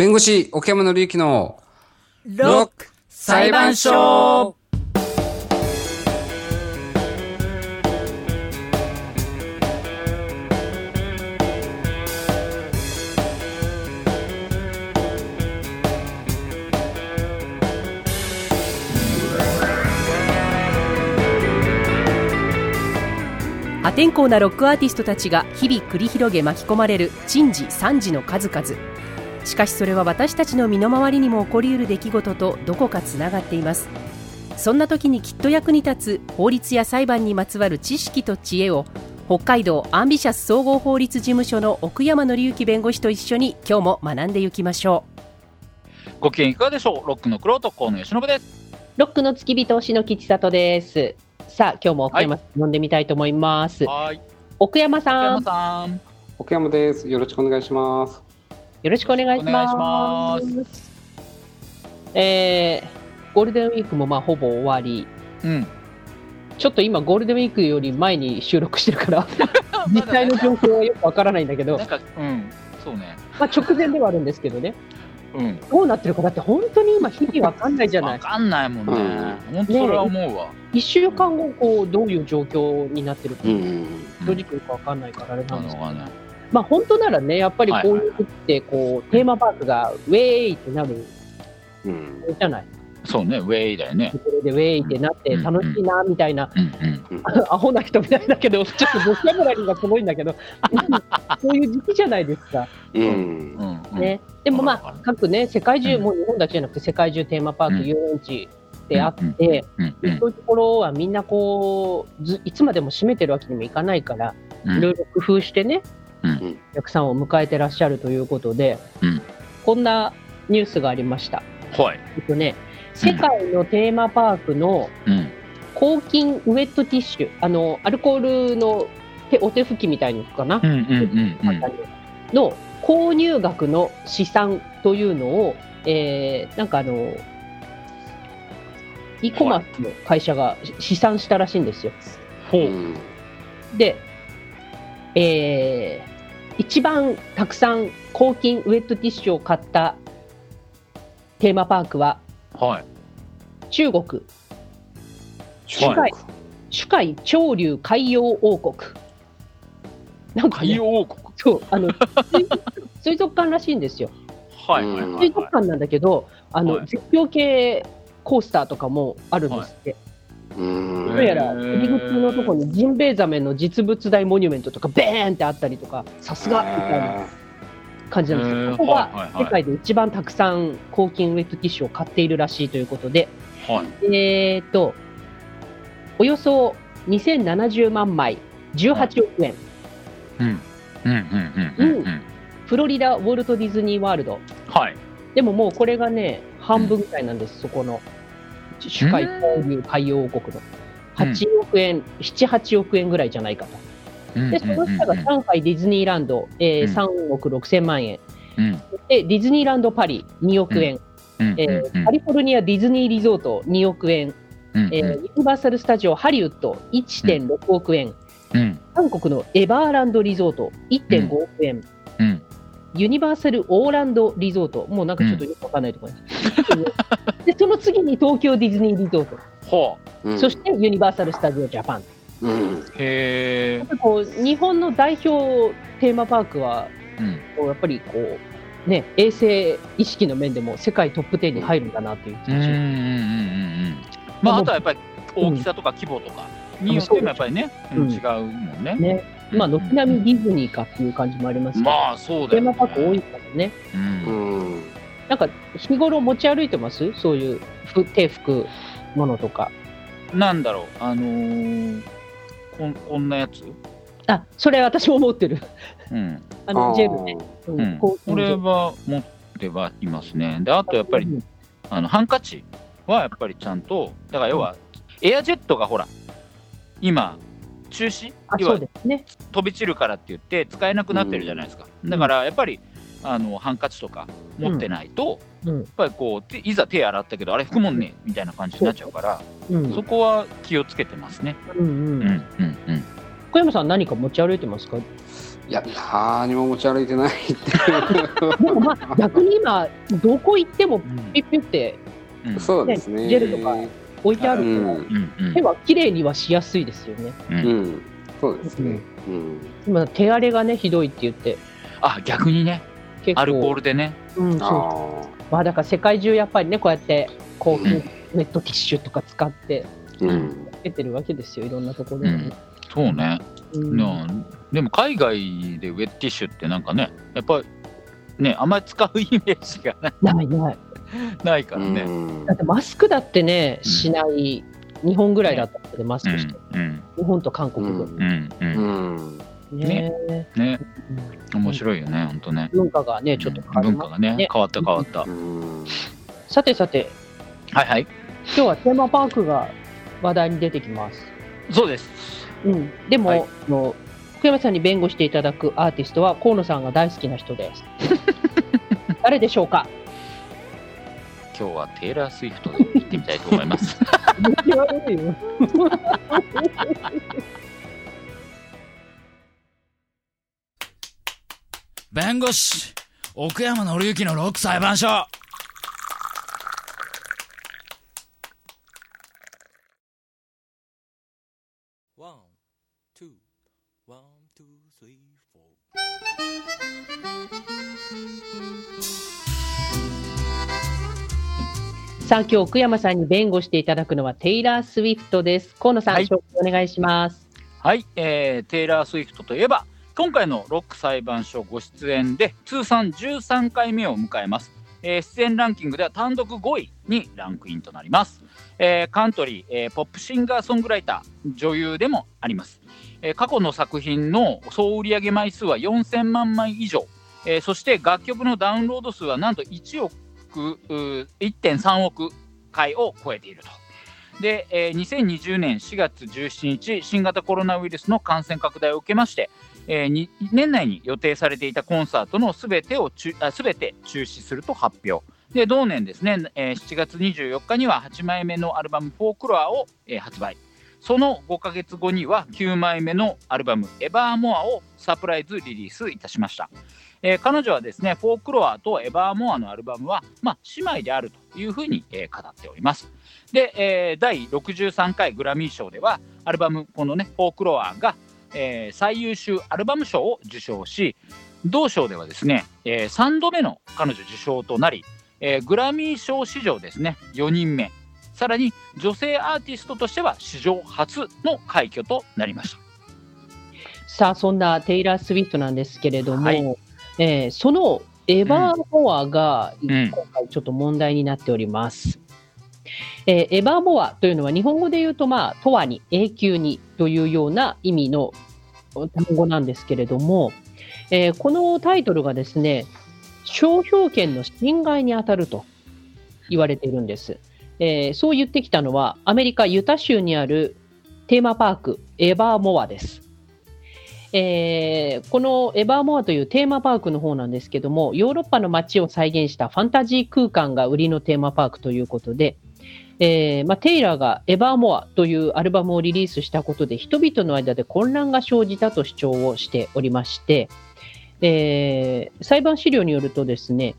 弁護士、奥山紀之のロック裁判所。破天荒なロックアーティストたちが日々繰り広げ巻き込まれる珍事惨事の数々。しかしそれは私たちの身の回りにも起こりうる出来事とどこかつながっています。そんな時にきっと役に立つ法律や裁判にまつわる知識と知恵を北海道アンビシャス総合法律事務所の奥山紀之弁護士と一緒に今日も学んでいきましょご機嫌いかがでしょう？ロックの黒と河野由伸です。うロックの付き人しの吉里です。さあ今日も奥山さん、呼んでみたいと思います。はい。奥山さ山んさん。奥山です。よろしくお願いします。よろしくお願いします。お願いしえーゴールデンウィークもまあほぼ終わり、うん。ちょっと今ゴールデンウィークより前に収録してるから、実際の状況はよくわからないんだけど。なん、かうん。そうね。まあ直前ではあるんですけどね、うん。どうなってるかだって本当に今日々わかんないじゃない。わかんないもんね。本当それは思うわ。一週間後こうどういう状況になってるか、ん。正直よくわかんないからあれなあんですけど、まあ本当ならねやっぱりこういう時ってこうテーマパークがウェーイってなる。うん。じゃない。そうねウェイだよね。それでウェイってなってうん楽しいなみたいな。アホな人みたいだけど、ちょっとボキャブラリーがすごいんだけど、そういう時期じゃないですか。うん。ね、でもまあ各ね、世界中、うん。もう日本だけじゃなくて、世界中テーマパーク、うん遊園地であって、そういうところはみんなこうず、いつまでも閉めてるわけにもいかないから、うん。いろいろ工夫してね、うんお客さんを迎えてらっしゃるということで、うん。こんなニュースがありました。はい。えっとね、世界のテーマパークのうん。抗菌ウェットティッシュ、あのアルコールの手お手拭きみたいのかな、うんうんうんうん。の購入額の試算というのを、えーなんかあの、e コマースの会社が試算したらしいんですよ。ほう。うん。で、えー一番たくさん抗菌ウェットティッシュを買ったテーマパークははい中国、はい世界世界潮流海洋王国。なんか、ね、海洋王国そうあの水 水族館らしいんですよ。はいはいはい水族館なんだけど、あの、はい絶叫系コースターとかもあるんですって。うん。どうやら入り口のところにジンベエザメの実物大モニュメントとかベーンってあったりとか、さすがみたいな感じなんですけど、へー。ここが世界で一番たくさん抗菌ウェットティッシュを買っているらしいということで、はい。えー、と、およそ2070万枚、18億円、うんうんうんうんうん。うん。フロリダウォルト・ディズニー・ワールド。はい。でももうこれがね、半分ぐらいなんです、そこの、世界交流海洋王国の。8億円、7、8億円ぐらいじゃないかと。で、その下が上海ディズニーランド、えーうん3億6千万円。うんで、ディズニーランドパリ2億円。うんえーカリフォルニアディズニーリゾート2億円。うんえーユニバーサル・スタジオ・ハリウッド1.6億円。うん韓国のエバーランドリゾート1.5億円。うんユニバーサル・オーランドリゾート、もうなんかちょっとよくわかんないところです。で、その次に東京ディズニーリゾート、ほう。ん。そしてユニバーサル・スタジオ・ジャパン。うん。うへえこう日本の代表テーマパークは、うん。こうやっぱりこう、ね、衛生意識の面でも世界トップ10に入るんだなっていう気うんうんうんう持ちんまああとはやっぱり大きさとか規模とかによってもやっぱりねうん。うん違うもんね。ね、まあ、軒並みディズニーかっていう感じもありますけど、まあそうだテーよねマパーク多いからね。うん。うん。なんか日頃持ち歩いてます？そういうふ手拭くものとか。なんだろう。あのーこんこんなやつ？あ、それ私も持ってる。うん。あの、ジェルね。ううん。これは持ってはいますね。であとやっぱりうん。あのハンカチはやっぱりちゃんとだから要はエアジェットがほら今中止？あ、要はね。飛び散るからって言って使えなくなってるじゃないですか、だからやっぱりあのハンカチとか持ってないと、うんやっぱりこうていざ手洗ったけどあれ拭くもんねみたいな感じになっちゃうから、うん。そこは気をつけてますね。うんう。うんんうんうん。小山さん何か持ち歩いてますか？いいや、何も持ち歩いてないっていう。でもまあ逆に今どこ行ってもうんピュッピュってうんそうですね。ジェルとか置いてあるから、手は綺麗にはしやすいですよね。ううん。ん。そうですね。うん。今手荒れがねひどいって言って。あ逆にね。結構。アルコールでね。うん、そう。あまあだから世界中やっぱりねこうやってこう、うん。ウェットティッシュとか使ってあ。うん。出てるわけですよいろんなところで、うん。そうね、うん。なでも海外でウェットティッシュってなんかねやっぱりねあんまり使うイメージがなないない。ないからね。うん。だってマスクだってねうん。しない、日本ぐらいだったのでマスうんクして、うん。日本と韓国で、うん。うん。ね。ね。うん。面白いよねほんとね。文化がねちょっと変わり文化がね。変わった変わった、うん。さてさて。はいはい。今日はテーマパークが話題に出てきます、そうです。うん、でも、はい。あの福山さんに弁護していただくアーティストは河野さんが大好きな人です。誰でしょうか？今日はテイラー・スウィフトで行ってみたいと思います。弁護士奥山紀之のロック裁判所ワン、ツー、ワン、ツー、スリー、フォー。さあ今日奥山さんに弁護していただくのはテイラー・スウィフトです。河野さん、はい。お願いします。はい、えーテイラー・スウィフトといえば今回のロック裁判所ご出演で通算13回目を迎えます、えー出演ランキングでは単独5位にランクインとなります、えーカントリー、えーポップシンガーソングライター女優でもあります、え過去の作品の総売上枚数は4000万枚以上、えそして楽曲のダウンロード数はなんと1億1.3億回を超えているとで、えー2020年4月17日、新型コロナウイルスの感染拡大を受けまして、えー年内に予定されていたコンサートのすべてを中あ全て中止すると発表。で同年ですね、えー7月24日には8枚目のアルバム「フォークロアを、えー発売。その5ヶ月後には9枚目のアルバム「エバーモアをサプライズリリースいたしました。えー彼女はですね、フォークロアとエバーモアのアルバムは、まあ、姉妹であるというふうに、えー語っております。で、えー第63回グラミー賞では、アルバム、このね、フォークロアが、えー最優秀アルバム賞を受賞し、同賞ではですね、え3度目の彼女受賞となり、えーグラミー賞史上ですね、4人目、さらに女性アーティストとしては史上初の快挙となりました。さあそんなテイラー・スウィフトなんですけれども、はいえーそのエバーモアがん今回ちょっと問題になっております。えーエバーモアというのは日本語で言うと、まあ、永遠に永久にというような意味の単語なんですけれども、えーこのタイトルがですね商標権の侵害に当たると言われているんです。えーそう言ってきたのはアメリカ・ユタ州にあるテーマパークエバーモアです。えーこのエバーモアというテーマパークの方なんですけどもヨーロッパの街を再現したファンタジー空間が売りのテーマパークということで、えーまあ、テイラーがエバーモアというアルバムをリリースしたことで人々の間で混乱が生じたと主張をしておりまして、えー裁判資料によるとですね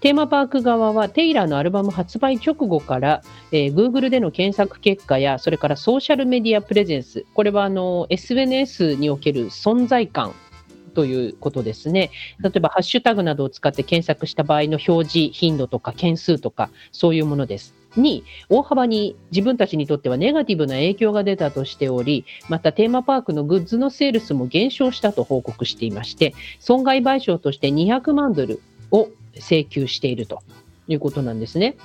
テーマパーク側はテイラーのアルバム発売直後から、えー Google での検索結果やそれからソーシャルメディアプレゼンスこれはあの SNS における存在感ということですね。例えばハッシュタグなどを使って検索した場合の表示頻度とか件数とかそういうものです。に大幅に自分たちにとってはネガティブな影響が出たとしておりまたテーマパークのグッズのセールスも減少したと報告していまして損害賠償として200万ドルを請求しているということなんですね。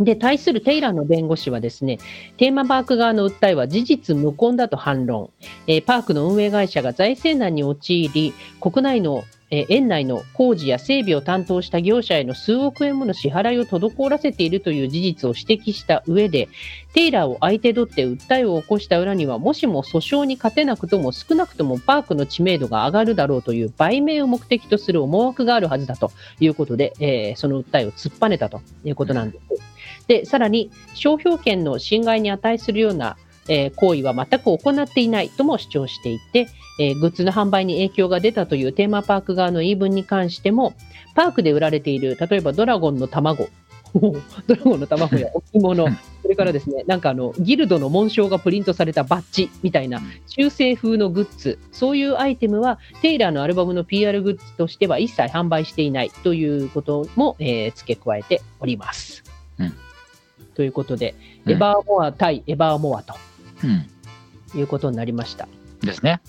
で、対するテイラーの弁護士はですね、テーマパーク側の訴えは事実無根だと反論。えーパークの運営会社が財政難に陥り、国内の、えー園内の工事や整備を担当した業者への数億円もの支払いを滞らせているという事実を指摘した上で、テイラーを相手取って訴えを起こした裏には、もしも訴訟に勝てなくとも少なくともパークの知名度が上がるだろうという売名を目的とする思惑があるはずだということで、えーその訴えを突っぱねたということなんです。で、さらに商標権の侵害に値するようなえー行為は全く行っていないとも主張していて、えーグッズの販売に影響が出たというテーマパーク側の言い分に関しても、パークで売られている、例えばドラゴンの卵、ドラゴンの卵や 置物うん、それからですね、なんかあの、ギルドの紋章がプリントされたバッジみたいな中世風のグッズ、そういうアイテムは、テイラーのアルバムの PR グッズとしては一切販売していないということも、えー付け加えております。うんということで、うんエバーモア対エバーモアとうん。いうことになりました。ですね。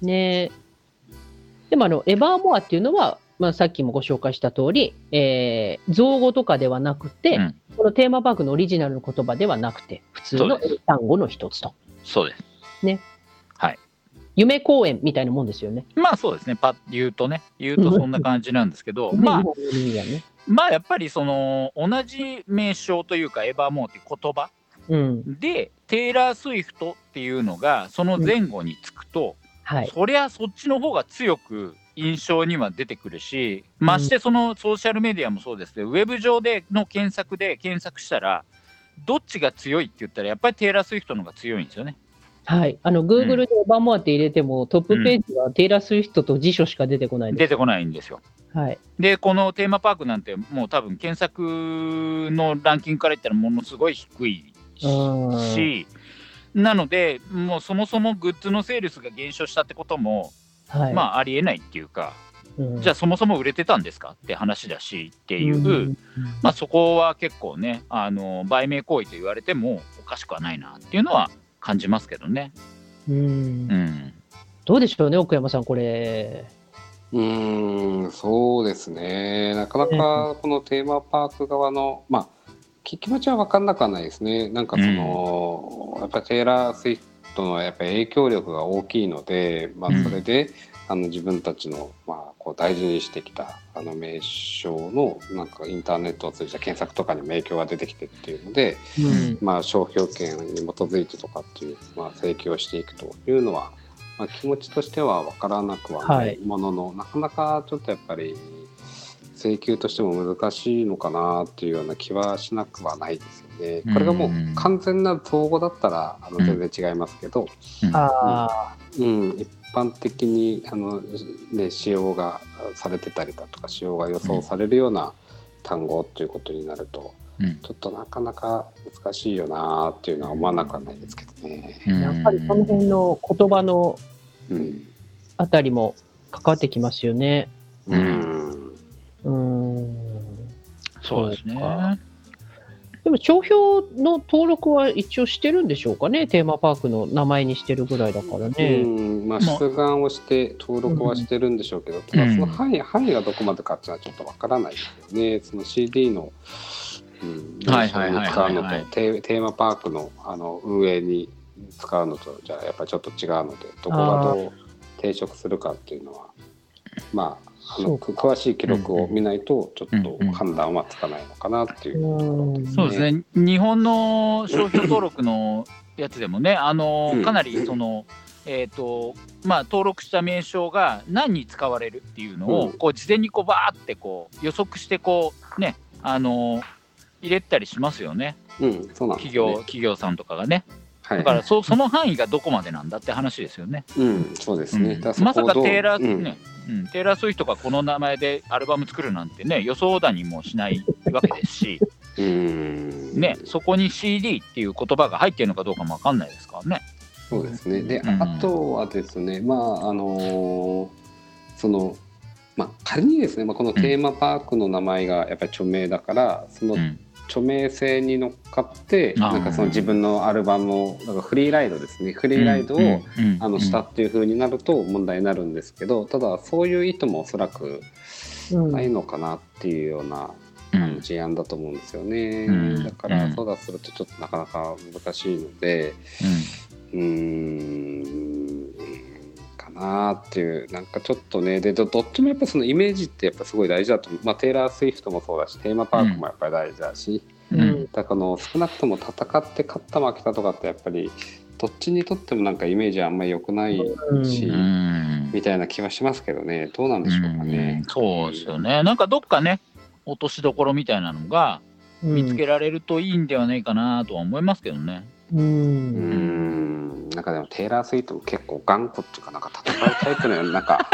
ねでもあの、エバーモアっていうのは、まあ、さっきもご紹介した通り、えー造語とかではなくて、うんこのテーマパークのオリジナルの言葉ではなくて、普通のそうで単語の一つと。そうです。夢公園みたいなもんですよね。まあそうですね。言うとね、言うとそんな感じなんですけど、まあね。まあやっぱりその同じ名称というかエヴァーモーって言葉うん。でテイラー・スウィフトっていうのがその前後につくと、はい。そりゃそっちの方が強く印象には出てくるしましてそのソーシャルメディアもそうですけど、ウェブ上での検索で検索したらどっちが強いって言ったらやっぱりテイラー・スウィフトの方が強いんですよね。はい。あの、Google でエバーモアって入れても、トップページはテイラー・スウィフトと辞書しか出てこないです。出てこないんですよ。はい。でこのテーマパークなんてもう多分検索のランキングから言ったらものすごい低いうんしなのでもうそもそもグッズのセールスが減少したってことも、はい。まあありえないっていうかうん、じゃあそもそも売れてたんですかって話だしっていう、うんまあ、そこは結構ねあの売名行為と言われてもおかしくはないなっていうのは感じますけどね。うんうんどうでしょうね、奥山さん、これ。うーん、そうですね。なかなかこのテーマパーク側の、まあ、き気持ちは分かんなくはないですね。なんかその、やっぱりテイラー・スウィフトのやっぱり影響力が大きいので、まあうん、それで、あの自分たちの、まあ、こう大事にしてきたあの名称のなんかインターネットを通じた検索とかにも影響が出てきてっていうので、うんまあ、商標権に基づいてとかっていう、まあ、請求をしていくというのは、まあ、気持ちとしては分からなくはなはい。いものの、なかなかちょっとやっぱり請求としても難しいのかなっていうような気はしなくはないですよね。これがもう完全な造語だったらあのうん。全然違いますけど、あうん、一般的にあの、ね、使用がされてたりだとか使用が予想されるような単語っていうことになると、うんちょっとなかなか難しいよなっていうのは思わなくはないですけどね。あ、やっぱりその辺の言葉のうん。あたりも関わってきますよね。うん。うーん。そうですねでも商標の登録は一応してるんでしょうかね、テーマパークの名前にしてるぐらいだからうね。んまあ、まあ出願をして登録はしてるんでしょうけど、ただその範囲範囲がどこまでかっていうのはちょっとわからないですよね。その CD の、うん、はいはいはいはいはい。使うのとテテーマパークのあの運営に使うのとじゃあやっぱりちょっと違うのでどこがどう抵触するかっていうのはまああの詳しい記録を見ないとちょっと判断はつかないのかなっていう。ところですね。そうですね、日本の商標登録のやつでもね、あのうん。かなりその、えーとまあ、登録した名称が何に使われるっていうのを、うん。こう事前にこうバーってこう予測してこう、ね、あの入れたりしますよね、うん、そうなんね企業企業さんとかがね。はいだからそその範囲がどこまでなんだって話ですよね。うん、そうですね。うんまさかテーラー、うんねうん、テーラー・スウィフトがこの名前でアルバム作るなんてね、予想だにもしないわけですし。うんね、そこに CD っていう言葉が入ってるのかどうかもわかんないですからね。そうですね。で、うんあとはですね、まああのそのまあ仮にですね、まあこのテーマパークの名前がやっぱり著名だから、そのうん著名性に乗っかって、なんかその自分のアルバムをなんかフリーライドですね、フリーライドを、あのしたっていう風になると問題になるんですけど、ただそういう意図もおそらくうん。ないのかなっていうようなあのうん。事案だと思うんですよね。うん。だから、うん。そうだするとちょっとなかなか難しいので。うーん。かなっていうなんかちょっとねでどどっちもやっぱそのイメージってやっぱすごい大事だと思う、まあ、テイラー・スウィフトもそうだしテーマパークもやっぱり大事だし、うん。うんだからこの少なくとも戦って勝った負けたとかってやっぱりどっちにとってもなんかイメージはあんまり良くないし、うん。うん。みたいな気はしますけどね。どうなんでしょうかね。そうですよね。なんかどっかね、落としどころみたいなのが見つけられるといいんではないかなとは思いますけどね。う。うんんなんかでもテイラー・スウィフトも結構頑固っていうかなんか戦うタイプのようななんか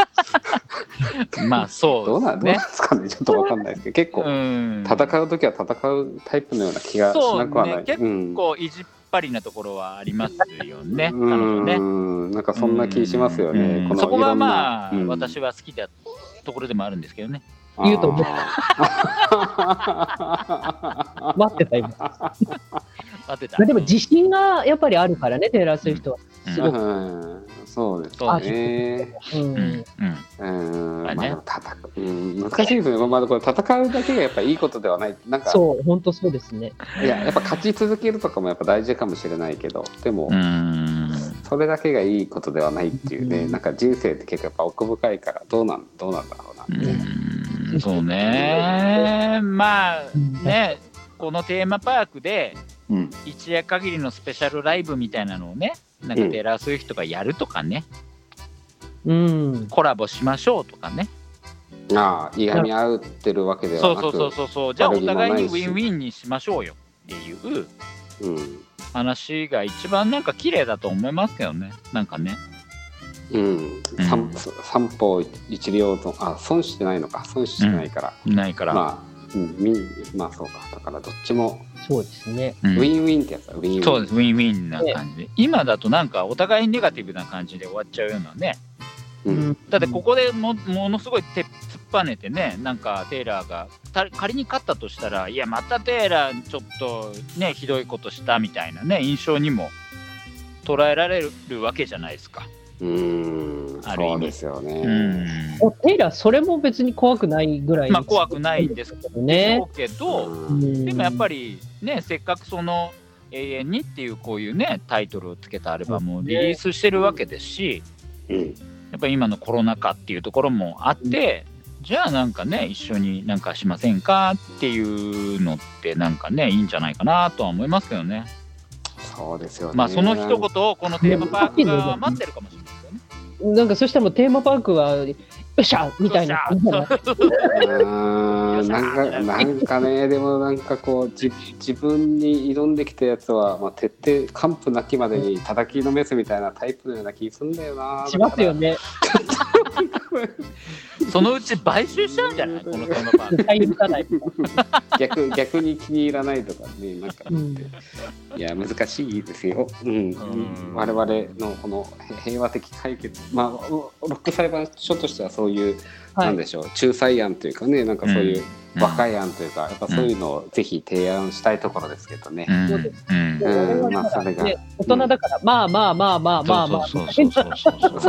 まあそどううですね。どうなんですかね。ちょっとわかんないですけど結構うん戦う時は戦うタイプのような気がしなくはない。ね。結うん。構意地っ張りなところはありますよね、彼う女ね。んなんかそんな気しますようね。ん。このそこがまあ、うん。私は好きだところでもあるんですけどね。言うと思う 待ってた今。待ってた。まあでも自信がやっぱりあるからね、テイラー・スウィフトは。すごく。うんそうですね。うんうんうんうん、まあ戦う、うん、難しいですね。まあ、これ戦うだけがやっぱいいことではない。なんか、そう、本当そうですね。いや、やっぱ勝ち続けるとかもやっぱ大事かもしれないけど、でも、うんそれだけがいいことではないっていうね、うんなんか人生って結構やっぱ奥深いから、どうなん、どうなんだろうなって。うん。そうね。まあねこのテーマパークでうん。一夜限りのスペシャルライブみたいなのをねなんかうんテラー・スウィフトがやるとかね、うん。コラボしましょうとかね。ああ、いがみ合ってるわけではなくそうそうそうそうそう。じゃあお互いにウィンウィンにしましょうよ。っていう。うん。話が一番なんか綺麗だと思いますけどね。なんかねうん、三三方一両とあ損してないのか。損してないから、ないから、まあ、うん、みまあそうか。だからどっちも。そうですね。うん。ウィンウィンってやつだ。ウィンウィン。そうです。ウィンウィンな感じ。で今だとなんかお互いネガティブな感じで終わっちゃうようなね。うん。だってここでもものすごいて突っぱねてねなんかテイラーがた仮に勝ったとしたらいやまたテイラーちょっとねひどいことしたみたいなね印象にも捉えられるわけじゃないですか。うんある意味ですよね、うテイラー、それも別に怖くないぐらい。まあ怖くないんですけどね。けど、うんでもやっぱり。りねせっかくその永遠にっていうこういうねタイトルをつけたアルバムをリリースしてるわけですし、うんやっぱり今のコロナ禍っていうところもあって、じゃあなんかね一緒になんかしませんかっていうのってなんかねいいんじゃないかなとは思いますけどね。そうですよねまあその一言をこのテーマパークが待ってるかもしれないですよね。なんかそしたらもうテーマパークは、よっしゃみたいな。なんかなんかねでもなんかこうじ自分に挑んできたやつは、まあ、徹底完膚なきまでに叩きのめすみたいなタイプのような気すんだよなしますよね。そのうち買収しちゃうんじゃない？このテーマパー。逆逆に気に入らないとかねなんか。うん。いや難しいですよ、うん。ん。我々のこのへ平和的解決。まあロック裁判所としてはそういう、はい、なんでしょう。仲裁案というかねなんかそういう若い案というか、うん、やっぱそういうのをぜひ提案したいところですけどね。大人だから、うん、まあまあまあまあまあまあそ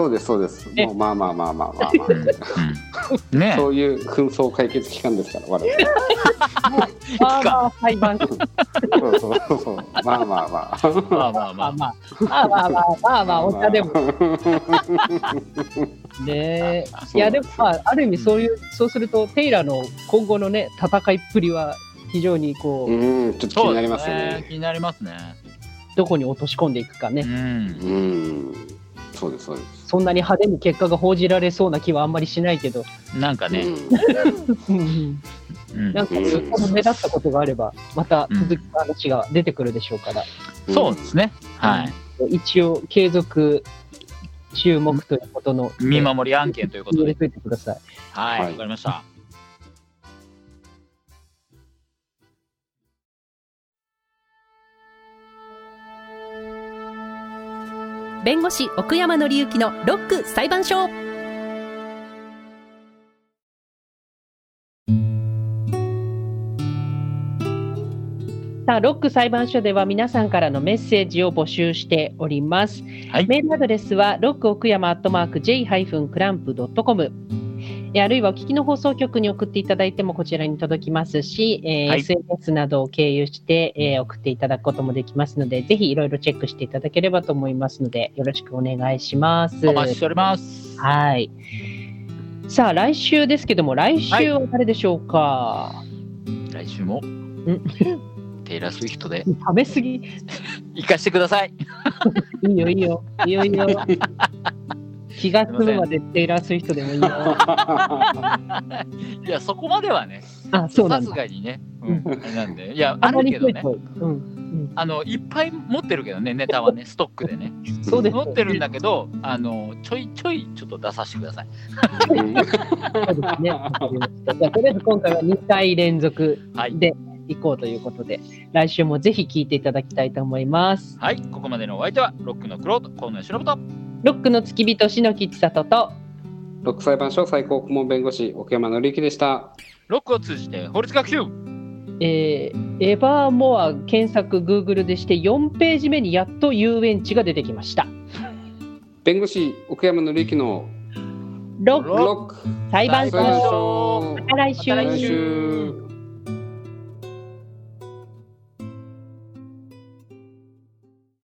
うですそうです、ね、もうまあまあまあまあまあまあ、ね、そういう紛争解決機関ですから我々。まあまあ裁判。所。そうそうそう。まあまあまあ。まあまあまあまあ。まあまあまあまあまあお茶でも。ね。え。いやでもまあある意味そういうそうするとテイラーの今後のね戦いっぷりは非常にこう、うん、ちょっと気になりますね。気になりますね。どこに落とし込んでいくかね、うん。うん。そうですそうです。そんなに派手に結果が報じられそうな気はあんまりしないけど、なんかね、うん。うん。うん。なんかこの目立ったことがあればまた続きの話が出てくるでしょうから、うんそうですね。はい。一応継続注目ということの見守り案件ということで。入てください。はい、わはいかりました。弁護士奥山紀之のロック裁判所さあロック裁判所では皆さんからのメッセージを募集しております。はいメールアドレスはロック奥山アットマーク j-clamp.com えーあるいはお聞きの放送局に送っていただいてもこちらに届きますし、えーはい SNS などを経由して、えー送っていただくこともできますので、ぜひいろいろチェックしていただければと思いますので、よろしくお願いします。お待ちしております。はい。さあ、来週ですけども、来週は誰でしょうか、来週もんテイラー・スウィフトで食べ過ぎ行かしてください。いいよ、いいよ。いいよ、いいよ。気が済むまでテイラー・スウィフトでもいいよ。いや、そこまではね、あ、そうなんだ。さすがにね、うんなんで、いや、ああるけどね、うん。んあのいっぱい持ってるけどねネタはね ストックでねそうです持ってるんだけどあのちょいちょいちょっと出させてくださいうんそうですね。じゃあ、とりあえず今回は2回連続はいで行こうということで、来週もぜひ聞いていただきたいと思います。はいここまでのお相手はロックのクロート河野忍と。ロックの付き人、篠木千里と、ロック裁判所最高顧問弁護士奥山紀之でした。ロックを通じて法律学習。えーエバーモア検索 Google でして4ページ目にやっと遊園地が出てきました。弁護士奥山紀之のロック。ロロック。裁判所。所。また来週